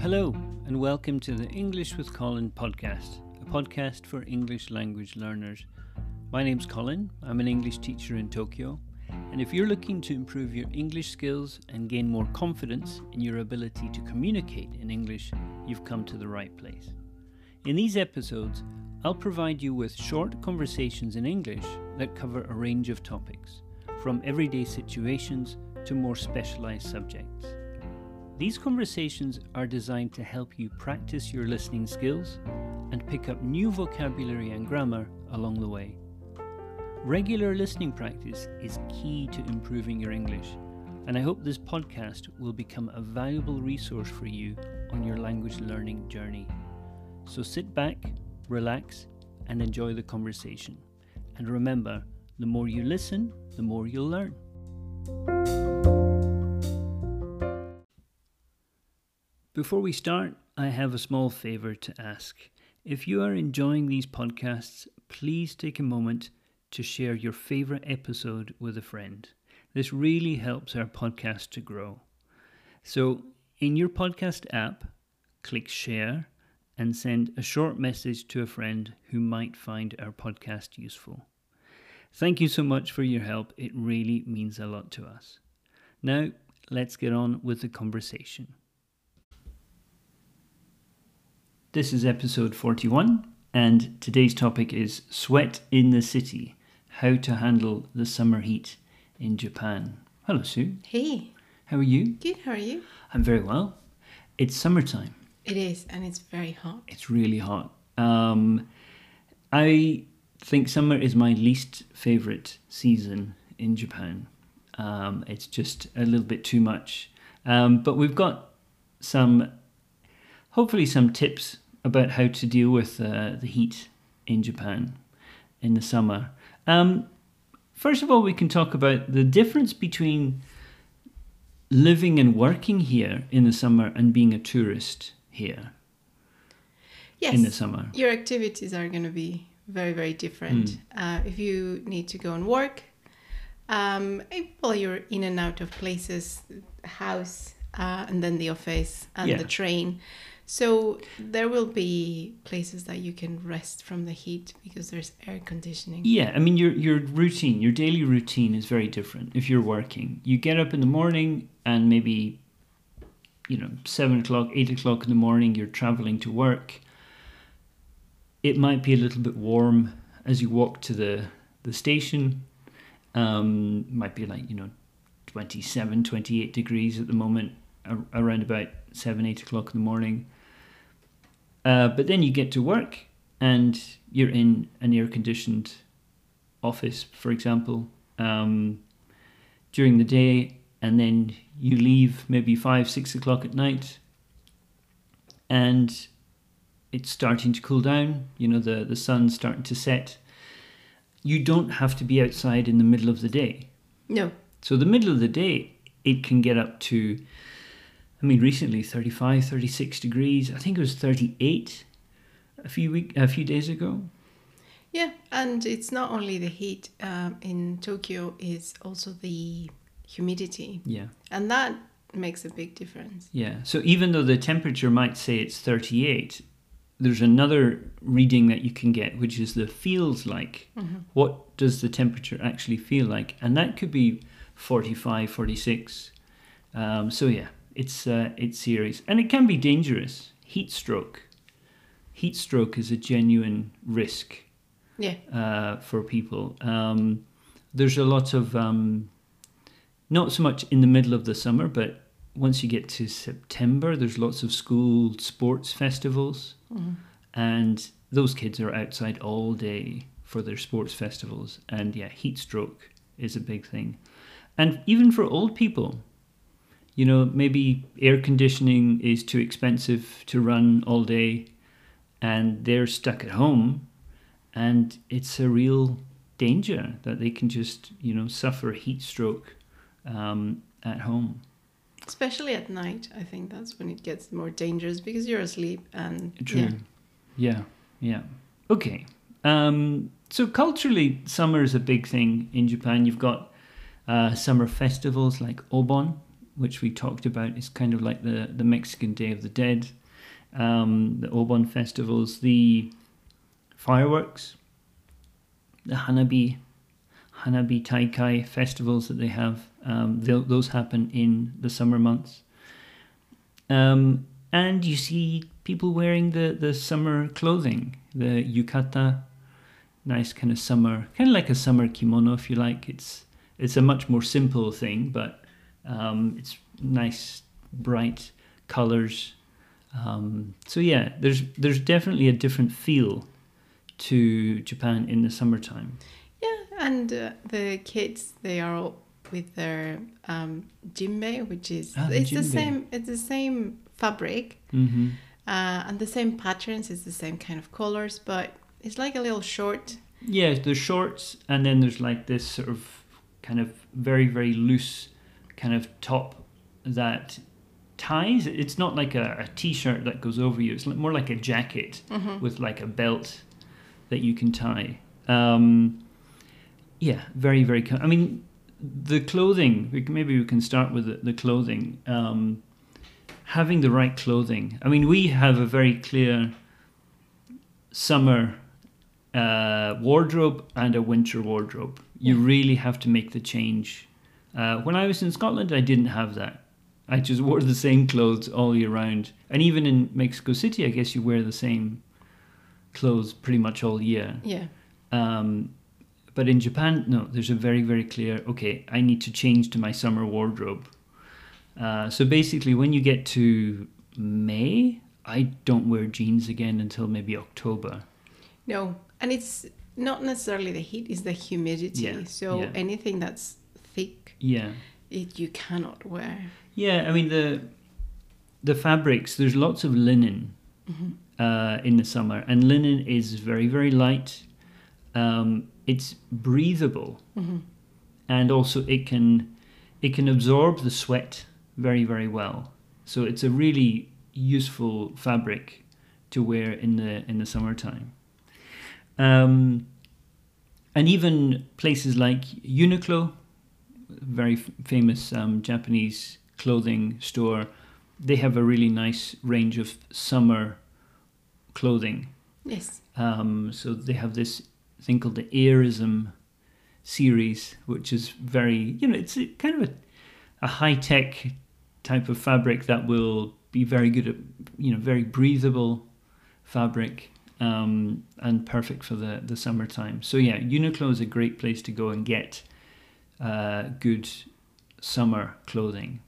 Hello, and welcome to the English with Colin podcast, a podcast for English language learners. My name's Colin, I'm an English teacher in Tokyo, and if you're looking to improve your English skills and gain more confidence in your ability to communicate in English, you've come to the right place. In these episodes, I'll provide you with short conversations in English that cover a range of topics, from everyday situations to more specialized subjects. These conversations are designed to help you practice your listening skills and pick up new vocabulary and grammar along the way. Regular listening practice is key to improving your English, and I hope this podcast will become a valuable resource for you on your language learning journey. So sit back, relax, and enjoy the conversation. And remember, the more you listen, the more you'll learn. Before we start, I have a small favour to ask. If you are enjoying these podcasts, please take a moment to share your favourite episode with a friend. This really helps our podcast to grow. So, in your podcast app, click share and send a short message to a friend who might find our podcast useful. Thank you so much for your help. It really means a lot to us. Now, let's get on with the conversation. This is episode 41, and today's topic is Sweat in the City How to Handle the Summer Heat in Japan. Hello, Sue. Hey, How are you? good. How are you? I'm very well. It's summertime, It is, and it's very hot. it's really hot. Um, I think summer is my least favorite season in Japan. Um, it's just a little bit too much. Um, but we've got some, hopefully, some tips about how to deal with uh, the heat in Japan in the summer. Um, first of all, we can talk about the difference between living and working here in the summer and being a tourist here Yes, in the summer. your activities are going to be very, very different. Hmm. Uh, if you need to go and work, um, eh, well, you're in and out of places, house, uh, and then the office and Yeah. the train. So there will be places that you can rest from the heat because there's air conditioning. Yeah, I mean your your routine, your daily routine is very different. If you're working, you get up in the morning and maybe, you know, seven o'clock, eight o'clock in the morning, you're traveling to work. It might be a little bit warm as you walk to the the station. Um, might be like you know, 27, 28 degrees at the moment, around about seven, eight o'clock in the morning. Uh, but then you get to work and you're in an air conditioned office, for example, um, during the day, and then you leave maybe five, six o'clock at night, and it's starting to cool down. You know, the, the sun's starting to set. You don't have to be outside in the middle of the day. No, So the middle of the day, it can get up to, I mean, recently 35, 36 degrees. I think it was 38 a few week, a few days ago. yeah, and it's not only the heat um, in Tokyo; is also the humidity, Yeah. and that makes a big difference. Yeah. So even though the temperature might say it's 38, there's another reading that you can get, which is the feels like. What does the temperature actually feel like? And that could be 45, 46. Um, so yeah, it's uh, it's serious, and it can be dangerous. Heat stroke. Heat stroke is a genuine risk Yeah. uh, for people. Um, there's a lot of, um, not so much in the middle of the summer, but once you get to September, there's lots of school sports festivals, and those kids are outside all day for their sports festivals. And yeah, heat stroke is a big thing. And even for old people, you know, maybe air conditioning is too expensive to run all day, and they're stuck at home and it's a real danger that they can just you know suffer heat stroke um, at home. Especially at night, I think that's when it gets more dangerous because you're asleep and True. yeah. Yeah. Yeah. Okay. Um, so culturally, summer is a big thing in Japan. You've got uh, summer festivals like Obon, which we talked about, is kind of like the, the Mexican Day of the Dead, um, the Obon festivals, the fireworks, the Hanabi, Hanabi Taikai festivals that they have. Um, those happen in the summer months. Um, and you see people wearing the, the summer clothing, the yukata, nice kind of summer, kind of like a summer kimono, if you like. It's it's a much more simple thing, but um, it's nice, bright colors. Um, so yeah, there's there's definitely a different feel to Japan in the summertime. Yeah, and uh, the kids they are all with their um, jinbei, which is Ah, the it's the jinbei. same it's the same fabric Mm-hmm. uh, and the same patterns. It's the same kind of colors, but it's like a little short. Yeah, there's shorts, and then there's like this sort of kind of very very loose kind of top that ties. It's not like a, a t-shirt that goes over you. It's more like a jacket Mm-hmm. with like a belt that you can tie. Um, yeah, very very. I mean, the clothing. We can, maybe we can start with the, the clothing. Um, having the right clothing. I mean, we have a very clear summer uh, wardrobe and a winter wardrobe. You really have to make the change. Uh, when I was in Scotland, I didn't have that. I just wore the same clothes all year round. And even in Mexico City, I guess you wear the same clothes pretty much all year. Yeah. Um, but in Japan, no, there's a very, very clear, okay, I need to change to my summer wardrobe. Uh, so basically, when you get to May, I don't wear jeans again until maybe October. No, and it's not necessarily the heat; it's the humidity. Yeah, So yeah. anything that's thick, Yeah. it you cannot wear. Yeah, I mean, the, the fabrics, there's lots of linen Mm-hmm. uh, in the summer, and linen is very, very light. Um, it's breathable. Mm-hmm. and also it can it can absorb the sweat very very well so it's a really useful fabric to wear in the in the summertime um, and even places like Uniqlo very f- famous um, Japanese clothing store they have a really nice range of summer clothing Yes. um, so they have this thing called the Airism series, which is very, you know, it's a, kind of a, a high tech type of fabric that will be very good at, you know, very breathable fabric um, and perfect for the, the summertime. So, yeah, Uniqlo is a great place to go and get uh, good summer clothing.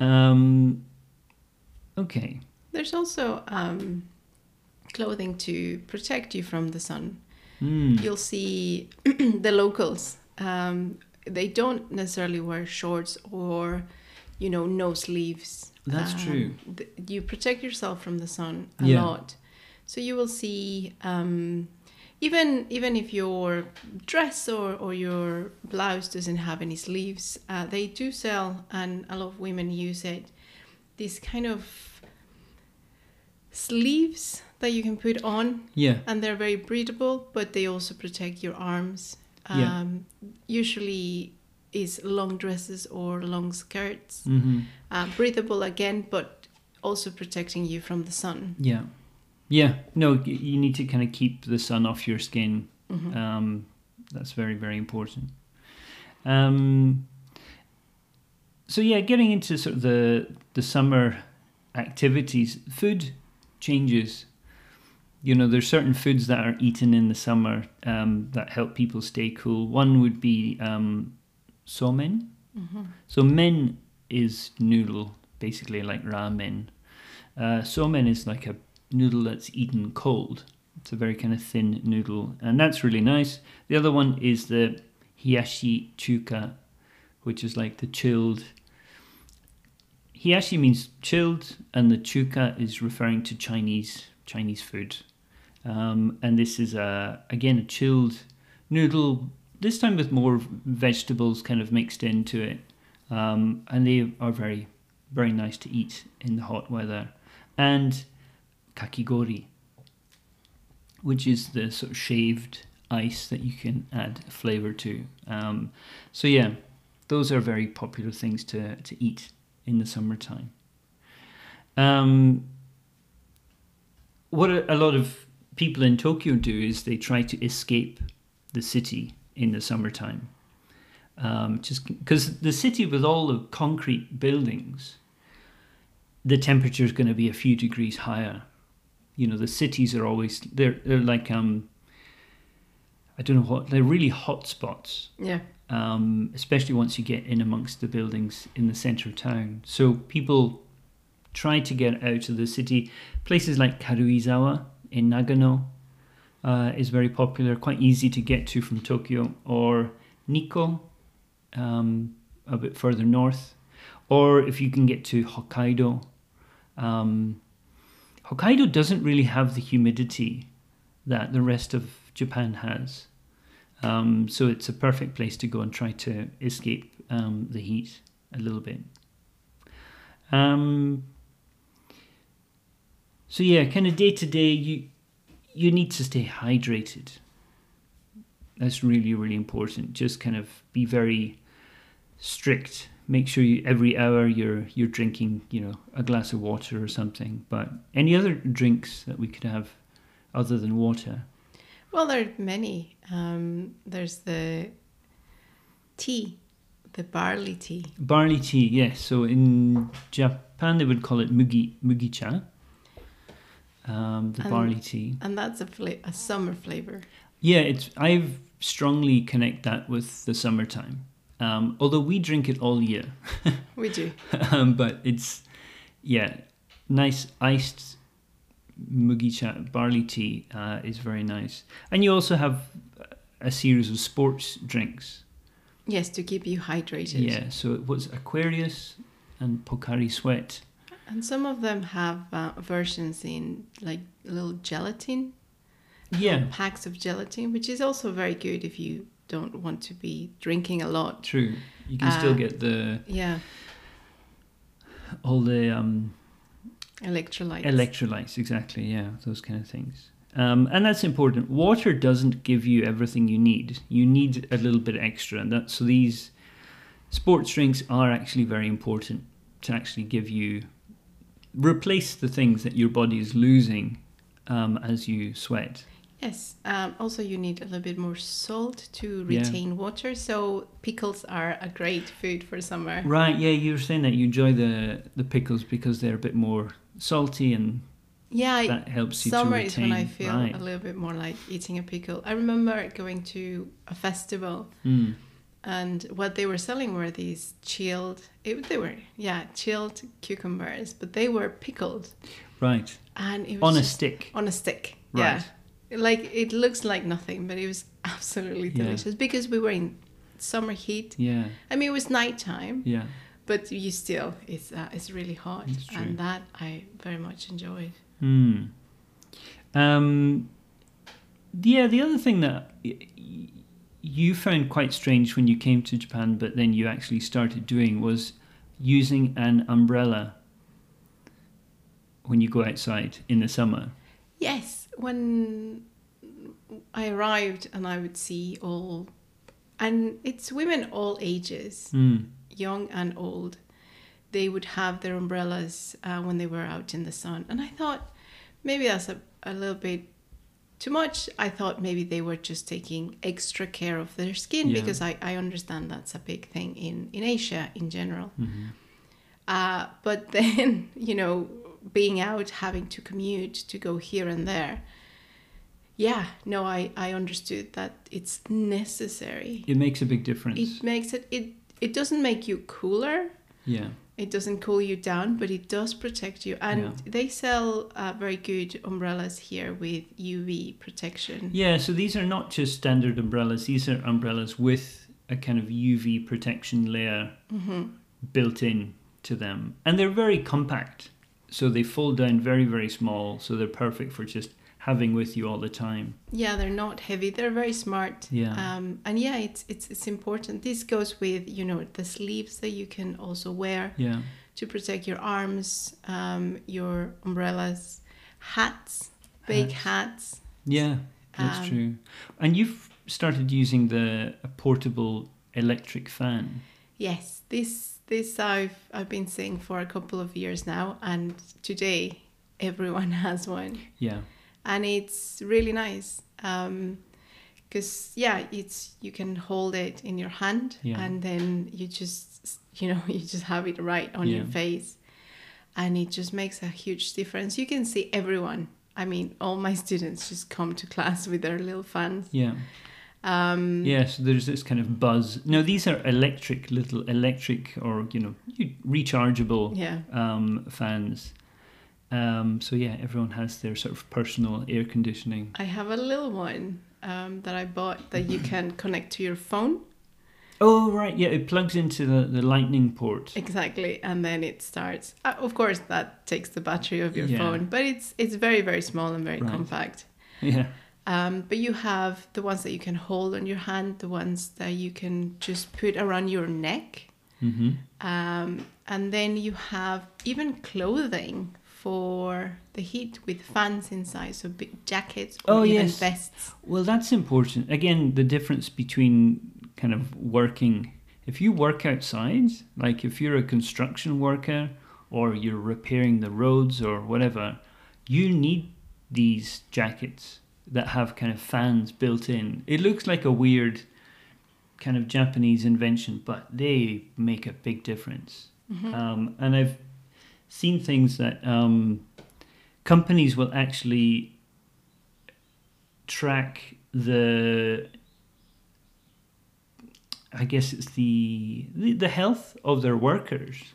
Um, okay. There's also um, clothing to protect you from the sun. Mm. You'll see the locals. Um, they don't necessarily wear shorts or, you know, no sleeves. That's Um, true. th- you protect yourself from the sun a Yeah. lot. So you will see, um, even even if your dress or, or your blouse doesn't have any sleeves, uh, they do sell, and a lot of women use it. These kind of sleeves that you can put on Yeah. and they're very breathable, but they also protect your arms. Yeah. Um, Usually, is long dresses or long skirts. hmm Uh, breathable again, but also protecting you from the sun. Yeah. Yeah. No, you need to kind of keep the sun off your skin. Mhm. Um, that's very, very important. Um, so yeah, getting into sort of the the summer activities, food changes. You know, there's certain foods that are eaten in the summer um, that help people stay cool. One would be um, somen. Mhm. Somen is noodle, basically like ramen. Uh, somen is like a noodle that's eaten cold. It's a very kind of thin noodle, and that's really nice. The other one is the hiyashi chuka, which is like the chilled. Hiyashi means chilled, and the chuka is referring to Chinese Chinese food. Um, and this is a again a chilled noodle, this time with more vegetables kind of mixed into it, um, and they are very very nice to eat in the hot weather. And kakigori, which is the sort of shaved ice that you can add flavor to. Um, so yeah, those are very popular things to, to eat in the summertime. Um, what a, lot of people in Tokyo do is they try to escape the city in the summertime. Um, just because the city with all the concrete buildings, the temperature is going to be a few degrees higher. You know, the cities are always they're they're like um. I don't know what they're really hot spots Yeah. um, especially once you get in amongst the buildings in the centre of town. So people try to get out of the city. Places like Karuizawa in Nagano uh, is very popular, quite easy to get to from Tokyo, or Nikko, um, a bit further north, or if you can get to Hokkaido. Um, Hokkaido doesn't really have the humidity that the rest of Japan has. Um, so it's a perfect place to go and try to escape um, the heat a little bit. Um, so yeah, kind of day to day, you you need to stay hydrated. That's really really important. Just kind of be very strict. Make sure you every hour you're you're drinking you know a glass of water or something. But any other drinks that we could have other than water? Well, there are many. Um, there's the tea, the barley tea. Barley tea, yes. So in Japan, they would call it mugi mugicha. Um, the And- barley tea. And that's a, fla- a summer flavor. Yeah, it's. i've strongly connect that with the summertime. Um, although we drink it all year, We do. um, but it's yeah, nice iced mugicha barley tea uh, is very nice. And you also have a series of sports drinks. Yes, to keep you hydrated. Yeah. So it was Aquarius and Pocari Sweat. And some of them have uh, versions in like little gelatin, Yeah. packs of gelatin, which is also very good if you don't want to be drinking a lot. True. You can still Uh, get the Yeah, all the um, electrolytes. electrolytes. Exactly. Yeah, those kind of things. Um, and that's important. Water doesn't give you everything you need. You need a little bit extra, and that so these sports drinks are actually very important to actually give you replace the things that your body is losing um, as you sweat. Yes. Um, also, you need a little bit more salt to Yeah. retain water. So pickles are a great food for summer. Right. Yeah, you were saying that you enjoy the the pickles because they're a bit more salty and Yeah, that helps you summer to is when I feel right. a little bit more like eating a pickle. I remember going to a festival Mm. and what they were selling were these chilled it, they were yeah chilled cucumbers but they were pickled Right. and it was On a stick. on a stick Right. yeah like it looks like nothing but it was absolutely Yeah. delicious because we were in summer heat Yeah. i mean it was nighttime Yeah. but you still it's uh, it's really hot It's and that i very much enjoyed Hmm. Um, yeah, the other thing that you found quite strange when you came to Japan, but then you actually started doing was using an umbrella when you go outside in the summer. Yes, when I arrived and I would see all, and it's women all ages, Hmm. young and old, they would have their umbrellas uh, when they were out in the sun. And I thought maybe that's a, a little bit too much. I thought maybe they were just taking extra care of their skin Yeah. because I, I understand that's a big thing in, in Asia in general. Mhm. Uh, but then, you know, being out, having to commute to go here and there, yeah, no, I, I understood that it's necessary. It makes a big difference. It makes it, it, it doesn't make you cooler. yeah. It doesn't cool you down, but it does protect you. And Yeah. they sell uh, very good umbrellas here with UV protection. Yeah, so these are not just standard umbrellas. These are umbrellas with a kind of UV protection layer hmm built in to them. And they're very compact. So they fold down very, very small. So they're perfect for just having with you all the time. Yeah, they're not heavy. They're very smart. Yeah. Um, and yeah, it's it's it's important. This goes with you know the sleeves that you can also wear Yeah. to protect your arms, um, your umbrellas, hats, big hats. Yeah, that's Um, true. And you've started using the a portable electric fan. Yes, this this I've I've been seeing for a couple of years now, and today everyone has one, Yeah. and it's really nice. Um, because yeah, it's you can hold it in your hand, Yeah. and then you just you know you just have it right on your face, and it just makes a huge difference. You can see everyone. I mean, all my students just come to class with their little fans. Yeah. Um, Yeah, so there's this kind of buzz. Now these are electric, little electric or you know rechargeable yeah. um, fans. Um, so yeah, everyone has their sort of personal air conditioning. I have a little one um, that I bought that you can connect to your phone. Oh right, yeah, it plugs into the, the lightning port. Exactly, and then it starts. Uh, of course, that takes the battery of your Yeah. phone, but it's it's very very small and very Right. compact. Yeah, Um, but you have the ones that you can hold on your hand, the ones that you can just put around your neck, hmm um, and then you have even clothing for the heat with fans inside, so big jackets or Oh, even yes. vests. Well, that's important. Again, the difference between kind of working. If you work outside, like if you're a construction worker or you're repairing the roads or whatever, you need these jackets that have kind of fans built in. It looks like a weird kind of Japanese invention, but they make a big difference. Um, and I've seen things that um, companies will actually track the I guess it's the, the the health of their workers.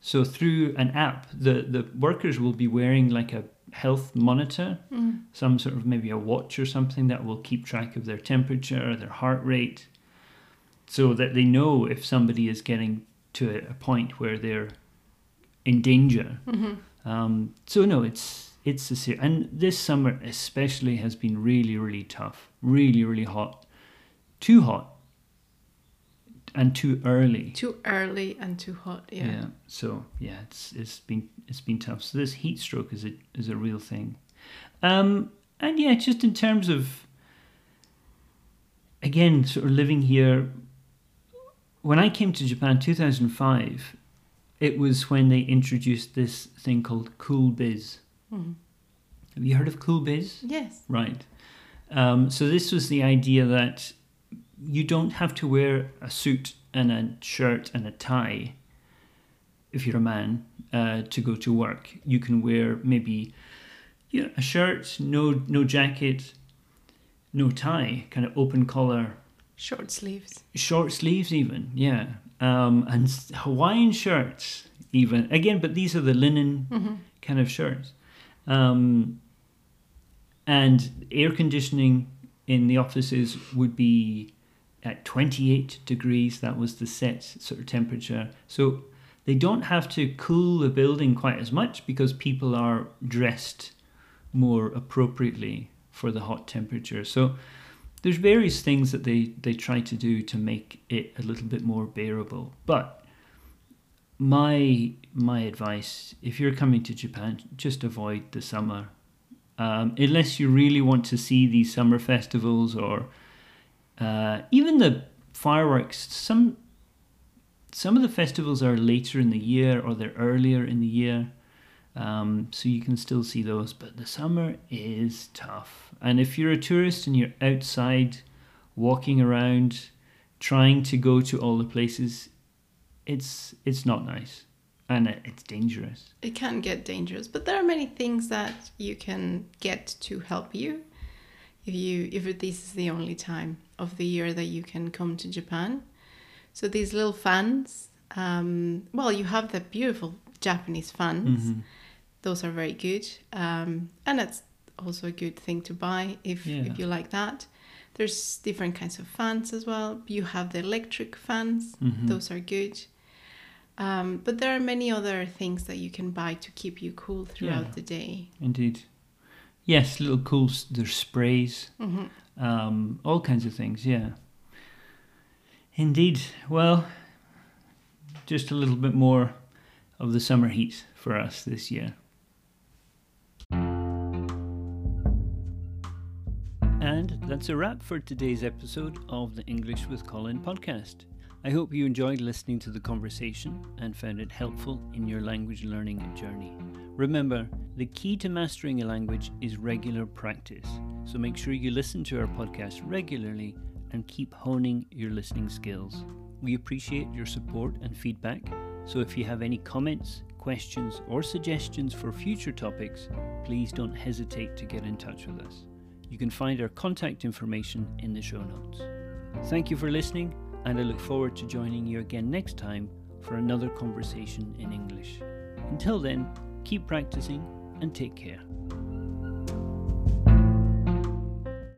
So through an app, the the workers will be wearing like a health monitor, Mm. some sort of maybe a watch or something that will keep track of their temperature, their heart rate, so that they know if somebody is getting to a, point where they're in danger. Mhm. Um, so no, it's it's a ser- and this summer especially has been really really tough, really really hot, too hot, and too early. Too early and too hot. Yeah. Yeah. So yeah, it's it's been it's been tough. So this heat stroke is a is a real thing, um, and yeah, just in terms of again sort of living here. When I came to Japan, two thousand five, it was when they introduced this thing called Cool Biz. Mhm. Have you heard of Cool Biz? Yes. Right. Um, so this was the idea that you don't have to wear a suit and a shirt and a tie if you're a man uh, to go to work. You can wear maybe know, a shirt, no no jacket, no tie, kind of open collar, Short sleeves. short sleeves even, yeah, um, and Hawaiian shirts even. Again, but these are the linen Mm-hmm. kind of shirts. Um, and air conditioning in the offices would be at 28 degrees. That was the set sort of temperature. So they don't have to cool the building quite as much because people are dressed more appropriately for the hot temperature. So there's various things that they, they try to do to make it a little bit more bearable. But my my advice if you're coming to Japan just avoid the summer um, unless you really want to see these summer festivals or uh, even the fireworks some some of the festivals are later in the year or they're earlier in the year. Um, so you can still see those but the summer is tough. And if you're a tourist and you're outside walking around trying to go to all the places it's it's not nice. And it- it's dangerous. It can get dangerous, but there are many things that you can get to help you. If you if this is the only time of the year that you can come to Japan, so these little fans. Um, well, you have the beautiful Japanese fans. Mhm. Those are very good, um, and that's also a good thing to buy if Yeah. if you like that. There's different kinds of fans as well. You have the electric fans; Mhm. those are good. Um, but there are many other things that you can buy to keep you cool throughout Yeah. the day. indeed yes little cool there's sprays. Hmm um, all kinds of things yeah. Indeed. Well just a little bit more of the summer heat for us this year. And that's a wrap for today's episode of the english with colin podcast. I hope you enjoyed listening to the conversation and found it helpful in your language learning journey. Remember, the key to mastering a language is regular practice, so make sure you listen to our podcast regularly and keep honing your listening skills. We appreciate your support and feedback, so if you have any comments, questions, or suggestions for future topics, please don't hesitate to get in touch with us. You can find our contact information in the show notes. Thank you for listening and I look forward to joining you again next time for another conversation in English. Until then, keep practicing and take care.